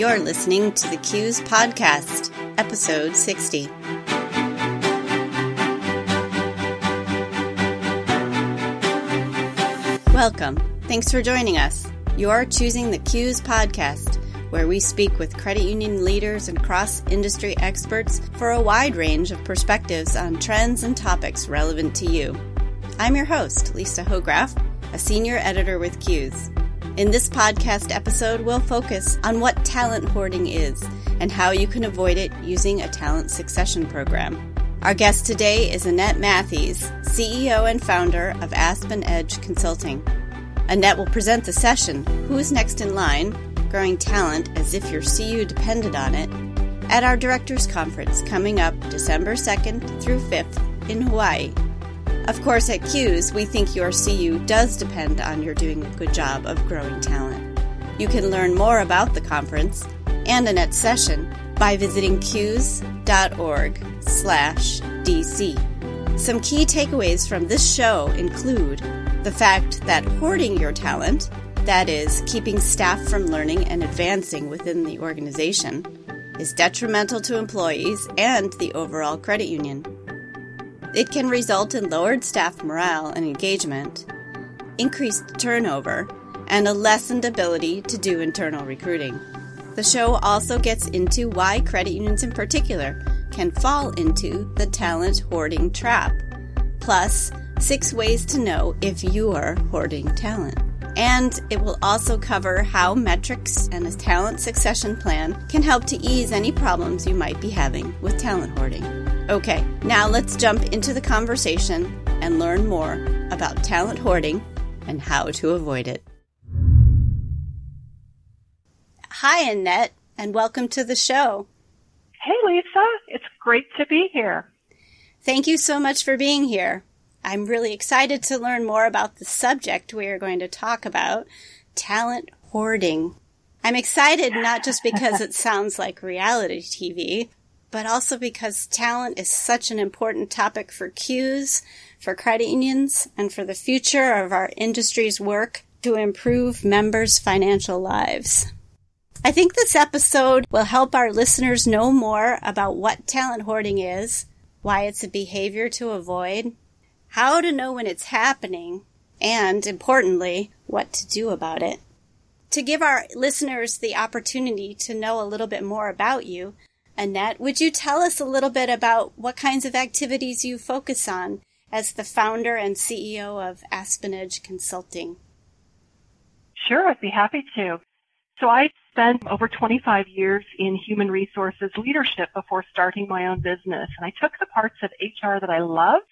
You're listening to the CUES Podcast, episode 60. Welcome. Thanks for joining us. You're choosing the CUES Podcast, where we speak with credit union leaders and cross industry experts for a wide range of perspectives on trends and topics relevant to you. I'm your host, Lisa Hochgraf, a senior editor with CUES. In this podcast episode, we'll focus on what talent hoarding is and how you can avoid it using a talent succession program. Our guest today is Annette Matthees, CEO and founder of Aspen Edge Consulting. Annette will present the session, Who's Next in Line? Growing Talent as if your CU depended on it, at our Directors Conference coming up December 2nd through 5th in Hawaii. Of course, at CUES, we think your CU does depend on your doing a good job of growing talent. You can learn more about the conference and Annette's session by visiting cues.org slash DC. Some key takeaways from this show include the fact that hoarding your talent, that is, keeping staff from learning and advancing within the organization, is detrimental to employees and the overall credit union. It can result in lowered staff morale and engagement, increased turnover, and a lessened ability to do internal recruiting. The show also gets into why credit unions in particular can fall into the talent hoarding trap, plus, six ways to know if you're hoarding talent. And it will also cover how metrics and a talent succession plan can help to ease any problems you might be having with talent hoarding. Okay, now let's jump into the conversation and learn more about talent hoarding and how to avoid it. Hi, Annette, and welcome to the show. Hey, Lisa. It's great to be here. Thank you so much for being here. I'm really excited to learn more about the subject we are going to talk about talent hoarding. I'm excited not just because it sounds like reality TV, but also because talent is such an important topic for CUES, for credit unions, and for the future of our industry's work to improve members' financial lives. I think this episode will help our listeners know more about what talent hoarding is, why it's a behavior to avoid, how to know when it's happening, and importantly, what to do about it. To give our listeners the opportunity to know a little bit more about you, Annette, would you tell us a little bit about what kinds of activities you focus on as the founder and CEO of Aspen Edge Consulting? Sure, I'd be happy to. So I spent over 25 years in human resources leadership before starting my own business. And I took the parts of HR that I loved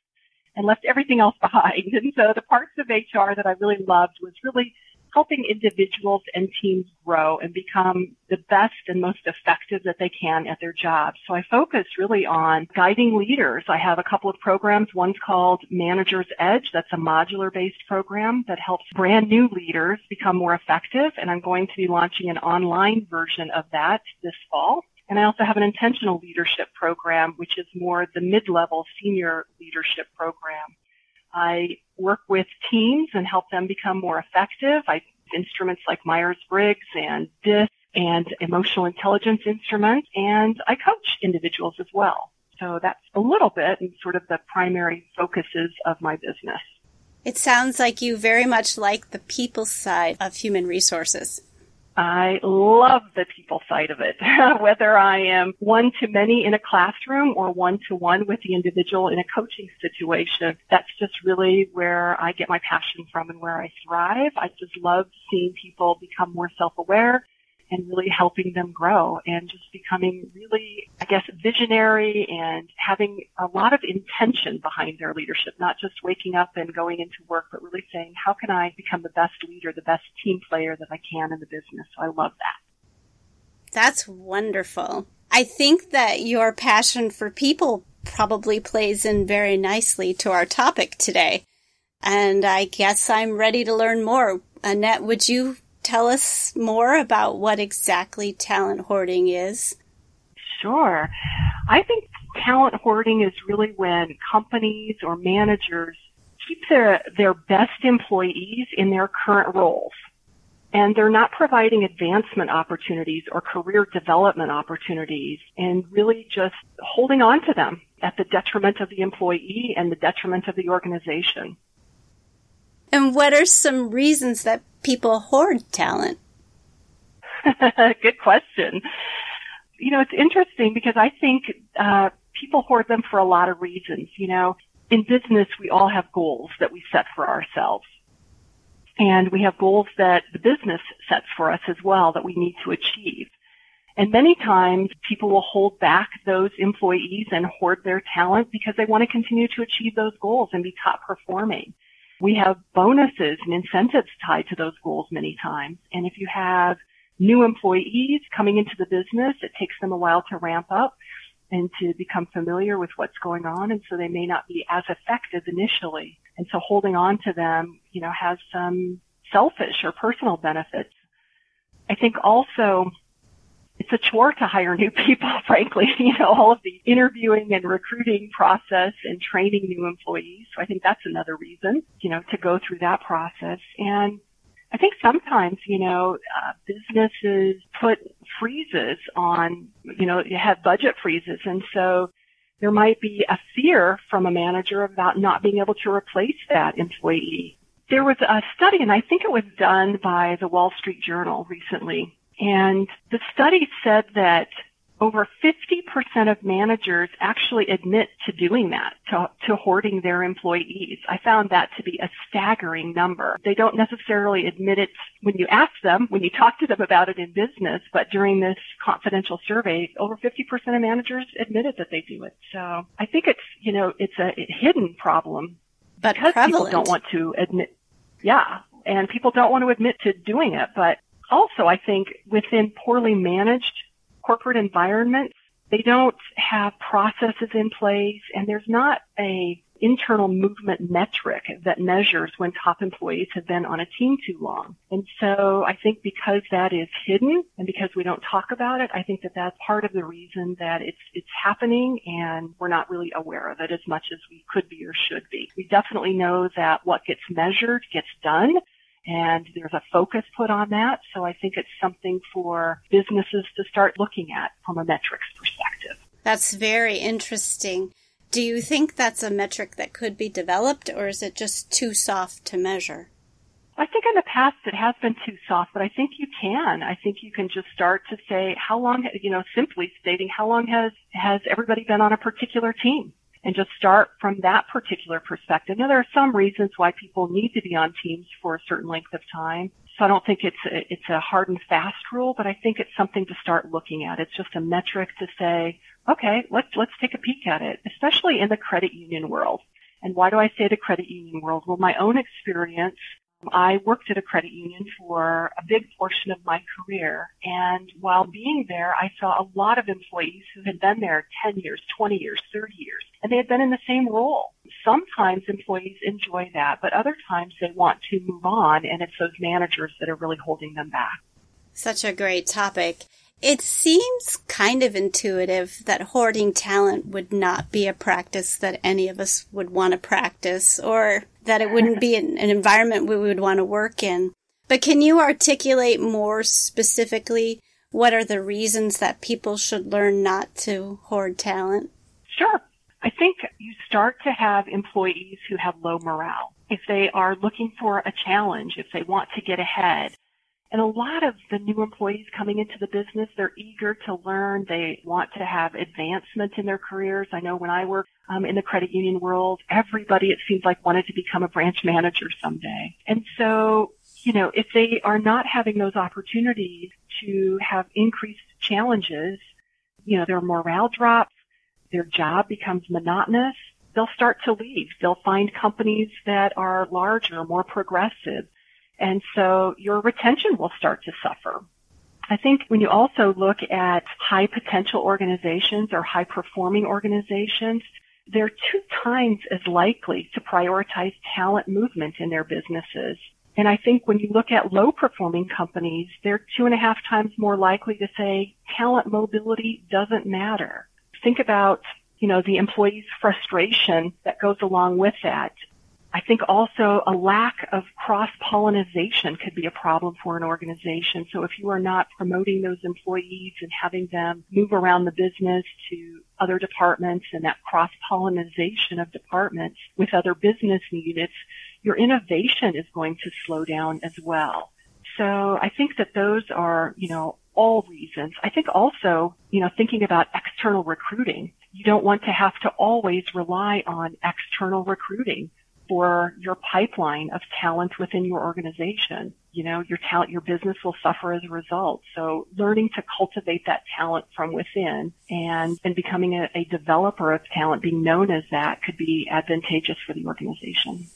and left everything else behind. And so the parts of HR that I really loved was really helping individuals and teams grow and become the best and most effective that they can at their jobs. So I focus really on guiding leaders. I have a couple of programs. One's called Manager's Edge. That's a modular based program that helps brand new leaders become more effective. And I'm going to be launching an online version of that this fall. And I also have an intentional leadership program, which is more the mid-level senior leadership program. I work with teams and help them become more effective. I use instruments like Myers-Briggs and DISC and emotional intelligence instruments, and I coach individuals as well. So that's a little bit and sort of the primary focuses of my business. It sounds like you very much like the people side of human resources. I love the people side of it. Whether I am one to many in a classroom or one to one with the individual in a coaching situation, that's just really where I get my passion from and where I thrive. I just love seeing people become more self-aware and really helping them grow and just becoming really, I guess, visionary and having a lot of intention behind their leadership, not just waking up and going into work, but really saying, how can I become the best leader, the best team player that I can in the business? So I love that. That's wonderful. I think that your passion for people probably plays in very nicely to our topic today. And I guess I'm ready to learn more. Annette, would you tell us more about what exactly talent hoarding is? Sure. I think talent hoarding is really when companies or managers keep their, their best employees in their current roles. and they're not providing advancement opportunities or career development opportunities and really just holding on to them at the detriment of the employee and the detriment of the organization. And what are some reasons that people hoard talent? Good question. You know, it's interesting because I think uh, people hoard them for a lot of reasons. You know, in business, we all have goals that we set for ourselves. And we have goals that the business sets for us as well that we need to achieve. And many times people will hold back those employees and hoard their talent because they want to continue to achieve those goals and be top performing. We have bonuses and incentives tied to those goals many times. And if you have new employees coming into the business, it takes them a while to ramp up and to become familiar with what's going on. And so they may not be as effective initially. And so holding on to them, you know, has some selfish or personal benefits. I think also it's a chore to hire new people, frankly, you know, all of the interviewing and recruiting process and training new employees. So I think that's another reason, you know, to go through that process. And I think sometimes, you know, uh, businesses put freezes on, you know, you have budget freezes. And so there might be a fear from a manager about not being able to replace that employee. There was a study, and I think it was done by the Wall Street Journal recently. And the study said that over 50% of managers actually admit to doing that, to, to, hoarding their employees. I found that to be a staggering number. They don't necessarily admit it when you ask them, when you talk to them about it in business, but during this confidential survey, over 50% of managers admitted that they do it. So I think it's, you know, it's a hidden problem. But because prevalent. people don't want to admit, yeah, and people don't want to admit to doing it, but also I think within poorly managed corporate environments, they don't have processes in place and there's not a internal movement metric that measures when top employees have been on a team too long. And so I think because that is hidden and because we don't talk about it, I think that that's part of the reason that it's, it's happening and we're not really aware of it as much as we could be or should be. We definitely know that what gets measured gets done and there's a focus put on that. So I think it's something for businesses to start looking at from a metrics perspective. That's very interesting. Do you think that's a metric that could be developed or is it just too soft to measure? I think in the past it has been too soft, but I think you can. I think you can just start to say how long, you know, simply stating how long has, has everybody been on a particular team? And just start from that particular perspective. Now there are some reasons why people need to be on teams for a certain length of time. So I don't think it's a, it's a hard and fast rule, but I think it's something to start looking at. It's just a metric to say, okay, let's let's take a peek at it, especially in the credit union world. And why do I say the credit union world? Well, my own experience I worked at a credit union for a big portion of my career. And while being there, I saw a lot of employees who had been there 10 years, 20 years, 30 years, and they had been in the same role. Sometimes employees enjoy that, but other times they want to move on, and it's those managers that are really holding them back. Such a great topic. It seems kind of intuitive that hoarding talent would not be a practice that any of us would want to practice or that it wouldn't be an, an environment we would want to work in. But can you articulate more specifically what are the reasons that people should learn not to hoard talent? Sure. I think you start to have employees who have low morale. If they are looking for a challenge, if they want to get ahead, and a lot of the new employees coming into the business, they're eager to learn. They want to have advancement in their careers. I know when I worked um, in the credit union world, everybody, it seems like, wanted to become a branch manager someday. And so, you know, if they are not having those opportunities to have increased challenges, you know, their morale drops, their job becomes monotonous, they'll start to leave. They'll find companies that are larger, more progressive and so your retention will start to suffer. I think when you also look at high potential organizations or high performing organizations, they're two times as likely to prioritize talent movement in their businesses. And I think when you look at low performing companies, they're two and a half times more likely to say talent mobility doesn't matter. Think about, you know, the employee's frustration that goes along with that I think also a lack of cross pollination could be a problem for an organization. So if you are not promoting those employees and having them move around the business to other departments and that cross pollination of departments with other business units, your innovation is going to slow down as well. So I think that those are, you know, all reasons. I think also, you know, thinking about external recruiting, you don't want to have to always rely on external recruiting for your pipeline of talent within your organization. You know, your talent, your business will suffer as a result. So learning to cultivate that talent from within and, and becoming a, a developer of talent, being known as that could be advantageous for the organization.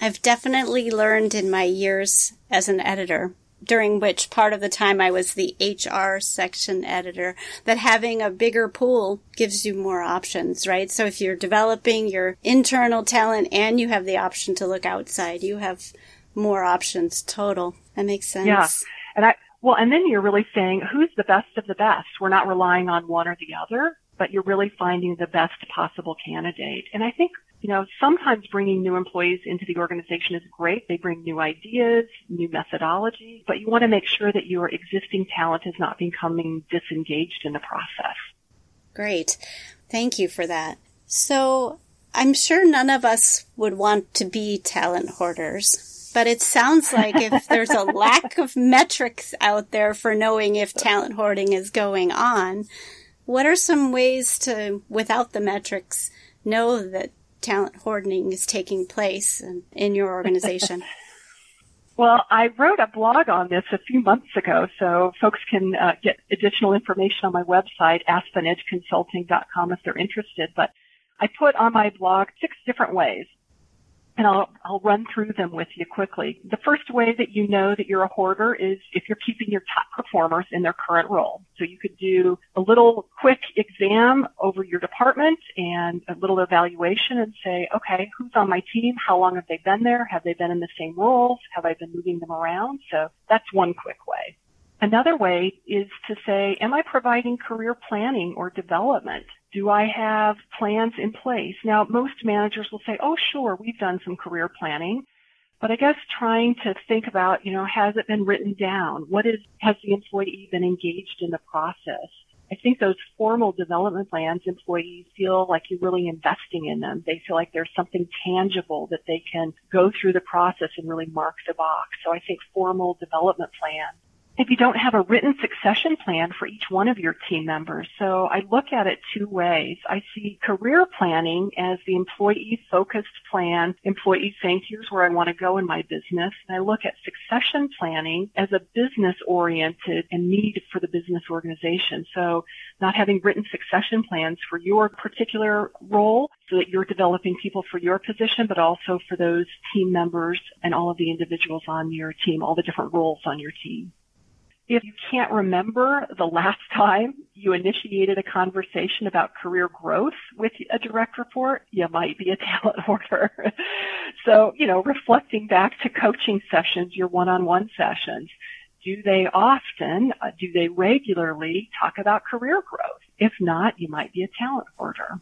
I've definitely learned in my years as an editor during which part of the time I was the HR section editor, that having a bigger pool gives you more options, right? So if you're developing your internal talent and you have the option to look outside, you have more options total. That makes sense. Yeah. And I, well, and then you're really saying who's the best of the best. We're not relying on one or the other, but you're really finding the best possible candidate. And I think you know, sometimes bringing new employees into the organization is great. They bring new ideas, new methodology, but you want to make sure that your existing talent is not becoming disengaged in the process. Great. Thank you for that. So I'm sure none of us would want to be talent hoarders, but it sounds like if there's a lack of metrics out there for knowing if talent hoarding is going on, what are some ways to, without the metrics, know that talent hoarding is taking place in, in your organization? well, I wrote a blog on this a few months ago, so folks can uh, get additional information on my website, aspenedgeconsulting.com, if they're interested. But I put on my blog six different ways and I'll, I'll run through them with you quickly. The first way that you know that you're a hoarder is if you're keeping your top performers in their current role. So you could do a little quick exam over your department and a little evaluation and say, okay, who's on my team? How long have they been there? Have they been in the same roles? Have I been moving them around? So that's one quick way. Another way is to say, am I providing career planning or development? Do I have plans in place? Now, most managers will say, oh, sure, we've done some career planning. But I guess trying to think about, you know, has it been written down? What is, has the employee been engaged in the process? I think those formal development plans, employees feel like you're really investing in them. They feel like there's something tangible that they can go through the process and really mark the box. So I think formal development plans if you don't have a written succession plan for each one of your team members. So I look at it two ways. I see career planning as the employee focused plan, employees saying, here's where I want to go in my business. And I look at succession planning as a business oriented and need for the business organization. So not having written succession plans for your particular role so that you're developing people for your position, but also for those team members and all of the individuals on your team, all the different roles on your team. If you can't remember the last time you initiated a conversation about career growth with a direct report, you might be a talent hoarder. so, you know, reflecting back to coaching sessions, your one-on-one sessions, do they often, uh, do they regularly talk about career growth? If not, you might be a talent hoarder.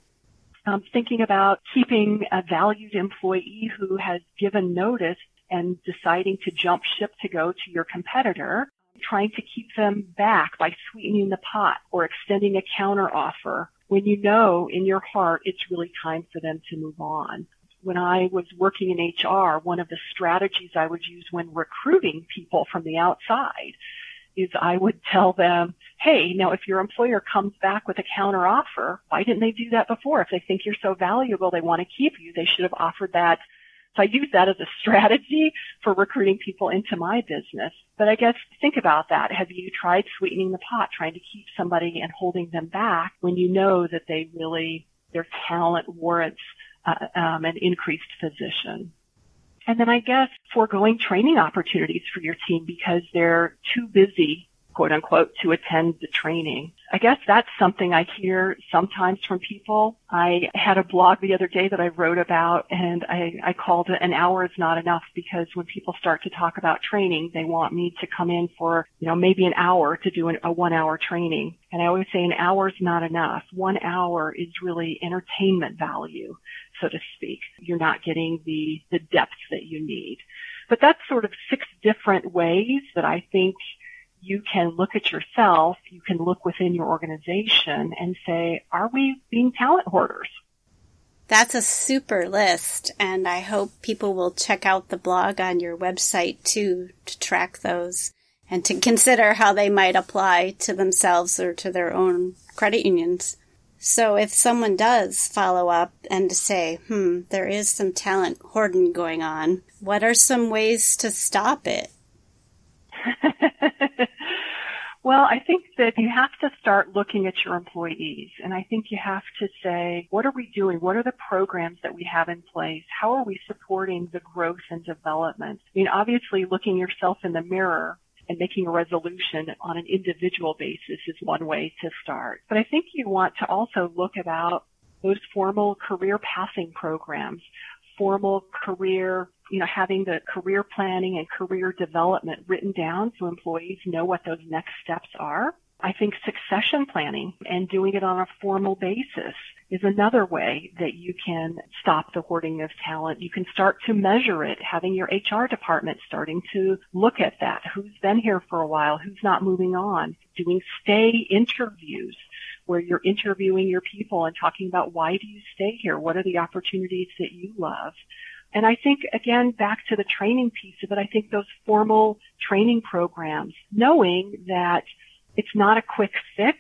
Um, thinking about keeping a valued employee who has given notice and deciding to jump ship to go to your competitor trying to keep them back by sweetening the pot or extending a counter offer when you know in your heart it's really time for them to move on. When I was working in HR, one of the strategies I would use when recruiting people from the outside is I would tell them, hey, now if your employer comes back with a counter offer, why didn't they do that before? If they think you're so valuable, they want to keep you, they should have offered that so I use that as a strategy for recruiting people into my business. But I guess think about that. Have you tried sweetening the pot, trying to keep somebody and holding them back when you know that they really, their talent warrants uh, um, an increased position? And then I guess foregoing training opportunities for your team because they're too busy quote unquote, to attend the training. I guess that's something I hear sometimes from people. I had a blog the other day that I wrote about and I, I called it an hour is not enough because when people start to talk about training, they want me to come in for, you know, maybe an hour to do an, a one hour training. And I always say an hour is not enough. One hour is really entertainment value. so to speak. You're not getting the, the depth that you need. But that's sort of six different ways that I think you can look at yourself, you can look within your organization and say, are we being talent hoarders? That's a super list, and I hope people will check out the blog on your website too to track those and to consider how they might apply to themselves or to their own credit unions. So if someone does follow up and say, hmm, there is some talent hoarding going on, what are some ways to stop it? well, I think that you have to start looking at your employees and I think you have to say, what are we doing? What are the programs that we have in place? How are we supporting the growth and development? I mean, obviously looking yourself in the mirror and making a resolution on an individual basis is one way to start. But I think you want to also look about those formal career passing programs, formal career, you know, having the career planning and career development written down so employees know what those next steps are. I think succession planning and doing it on a formal basis is another way that you can stop the hoarding of talent. You can start to measure it, having your HR department starting to look at that. Who's been here for a while? Who's not moving on? Doing stay interviews where you're interviewing your people and talking about why do you stay here? What are the opportunities that you love? And I think again, back to the training piece of it, I think those formal training programs, knowing that it's not a quick fix,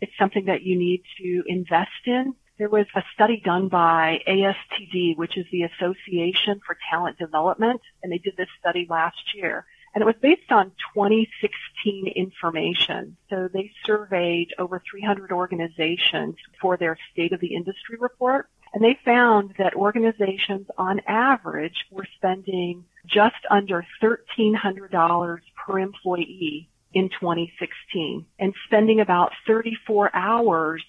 it's something that you need to invest in. There was a study done by ASTD, which is the Association for Talent Development, and they did this study last year. And it was based on 2016 information. So they surveyed over 300 organizations for their State of the Industry report. And they found that organizations on average were spending just under $1,300 per employee in 2016 and spending about 34 hours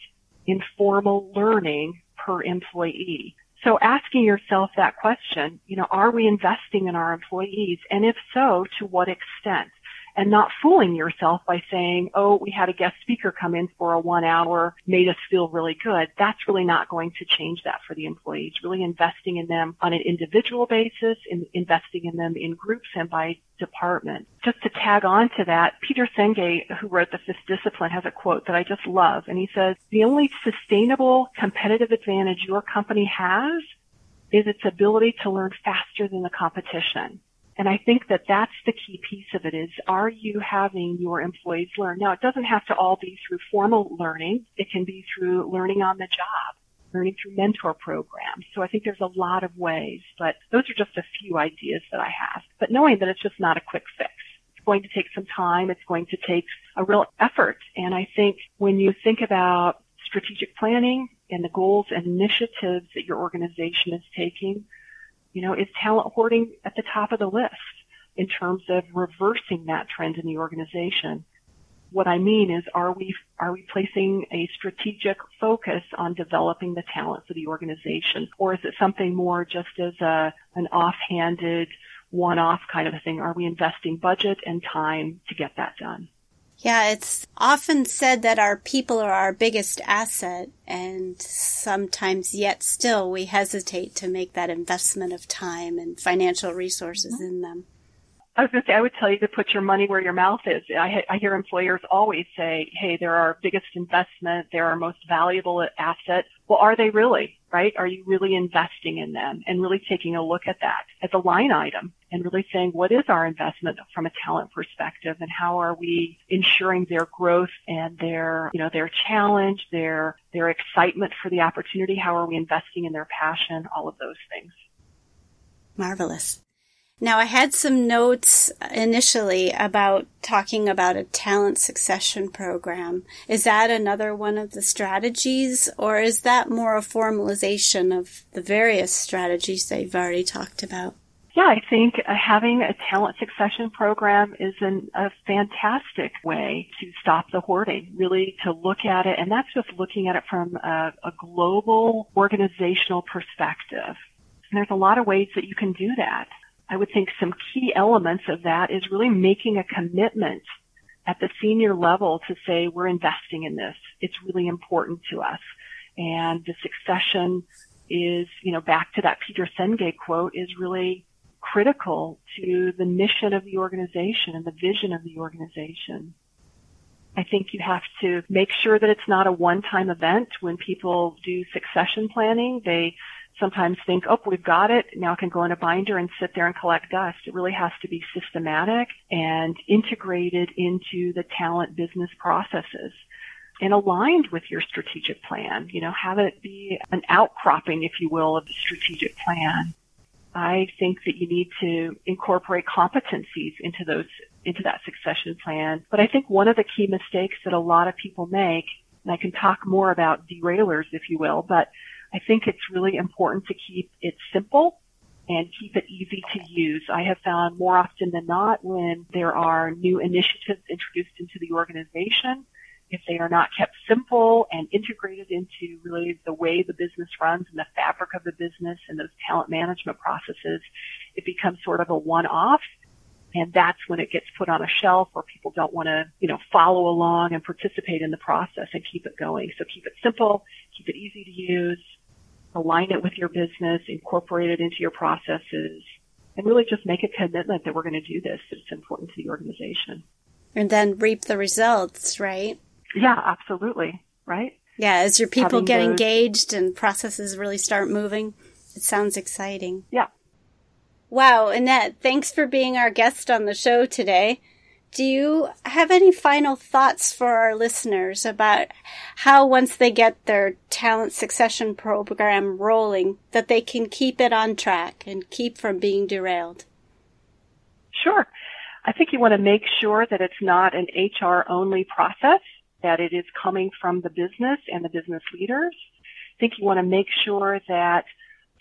in formal learning per employee. So asking yourself that question, you know, are we investing in our employees? And if so, to what extent? And not fooling yourself by saying, oh, we had a guest speaker come in for a one hour, made us feel really good. That's really not going to change that for the employees. Really investing in them on an individual basis, in investing in them in groups and by department. Just to tag on to that, Peter Senge, who wrote The Fifth Discipline, has a quote that I just love. And he says, the only sustainable competitive advantage your company has is its ability to learn faster than the competition. And I think that that's the key piece of it is, are you having your employees learn? Now, it doesn't have to all be through formal learning. It can be through learning on the job, learning through mentor programs. So I think there's a lot of ways, but those are just a few ideas that I have. But knowing that it's just not a quick fix. It's going to take some time. It's going to take a real effort. And I think when you think about strategic planning and the goals and initiatives that your organization is taking, you know, is talent hoarding at the top of the list in terms of reversing that trend in the organization? What I mean is, are we, are we placing a strategic focus on developing the talent for the organization? Or is it something more just as a, an offhanded, one-off kind of a thing? Are we investing budget and time to get that done? Yeah, it's often said that our people are our biggest asset, and sometimes yet still we hesitate to make that investment of time and financial resources mm-hmm. in them. I was going to say, I would tell you to put your money where your mouth is. I, I hear employers always say, hey, they're our biggest investment. They're our most valuable asset. Well, are they really, right? Are you really investing in them and really taking a look at that as a line item and really saying, what is our investment from a talent perspective and how are we ensuring their growth and their, you know, their challenge, their, their excitement for the opportunity? How are we investing in their passion? All of those things. Marvelous. Now, I had some notes initially about talking about a talent succession program. Is that another one of the strategies, or is that more a formalization of the various strategies that you've already talked about? Yeah, I think having a talent succession program is an, a fantastic way to stop the hoarding, really to look at it, and that's just looking at it from a, a global organizational perspective. And there's a lot of ways that you can do that. I would think some key elements of that is really making a commitment at the senior level to say we're investing in this. It's really important to us. And the succession is, you know, back to that Peter Senge quote is really critical to the mission of the organization and the vision of the organization. I think you have to make sure that it's not a one-time event when people do succession planning. They sometimes think, oh, we've got it. Now I can go in a binder and sit there and collect dust. It really has to be systematic and integrated into the talent business processes and aligned with your strategic plan. You know, have it be an outcropping, if you will, of the strategic plan. I think that you need to incorporate competencies into those, into that succession plan. But I think one of the key mistakes that a lot of people make, and I can talk more about derailers, if you will, but I think it's really important to keep it simple and keep it easy to use. I have found more often than not when there are new initiatives introduced into the organization, if they are not kept simple and integrated into really the way the business runs and the fabric of the business and those talent management processes, it becomes sort of a one-off. And that's when it gets put on a shelf or people don't want to, you know, follow along and participate in the process and keep it going. So keep it simple, keep it easy to use, align it with your business, incorporate it into your processes, and really just make a commitment that we're going to do this. It's important to the organization. And then reap the results, right? Yeah, absolutely. Right? Yeah, as your people Having get those... engaged and processes really start moving, it sounds exciting. Yeah. Wow, Annette, thanks for being our guest on the show today. Do you have any final thoughts for our listeners about how once they get their talent succession program rolling, that they can keep it on track and keep from being derailed? Sure. I think you want to make sure that it's not an HR only process, that it is coming from the business and the business leaders. I think you want to make sure that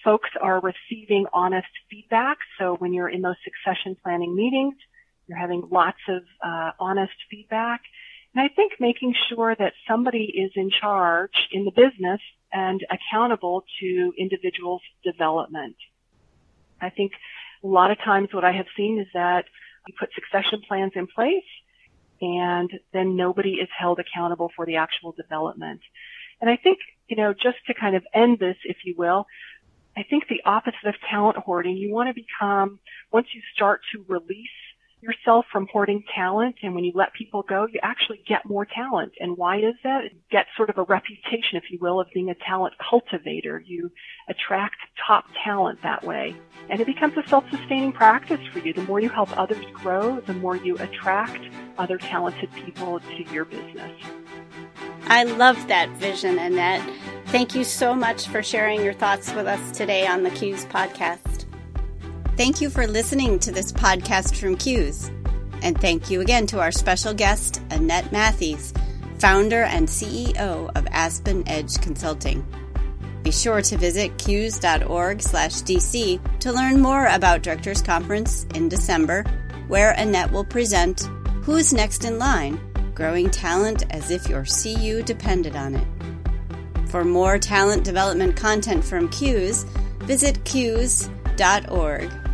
folks are receiving honest feedback. So when you're in those succession planning meetings, you're having lots of uh, honest feedback. And I think making sure that somebody is in charge in the business and accountable to individuals' development. I think a lot of times what I have seen is that you put succession plans in place and then nobody is held accountable for the actual development. And I think, you know, just to kind of end this, if you will, I think the opposite of talent hoarding, you want to become, once you start to release yourself from hoarding talent and when you let people go, you actually get more talent. And why is that? It gets sort of a reputation, if you will, of being a talent cultivator. You attract top talent that way. And it becomes a self-sustaining practice for you. The more you help others grow, the more you attract other talented people to your business. I love that vision, Annette. Thank you so much for sharing your thoughts with us today on the CUES podcast. Thank you for listening to this podcast from CUES. And thank you again to our special guest, Annette Matthews, founder and CEO of Aspen Edge Consulting. Be sure to visit cues.org slash DC to learn more about Directors Conference in December, where Annette will present Who's Next in Line? Growing Talent as if your CU depended on it. For more talent development content from CUES, visit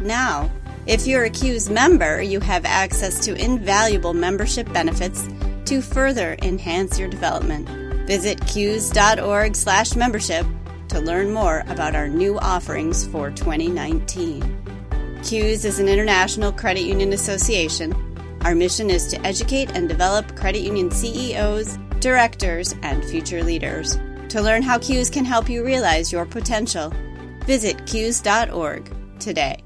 Now. If you're a CUES member, you have access to invaluable membership benefits to further enhance your development. Visit cues.org slash membership to learn more about our new offerings for 2019. CUES is an international credit union association. Our mission is to educate and develop credit union CEOs, directors, and future leaders. To learn how CUES can help you realize your potential, visit cues.org today.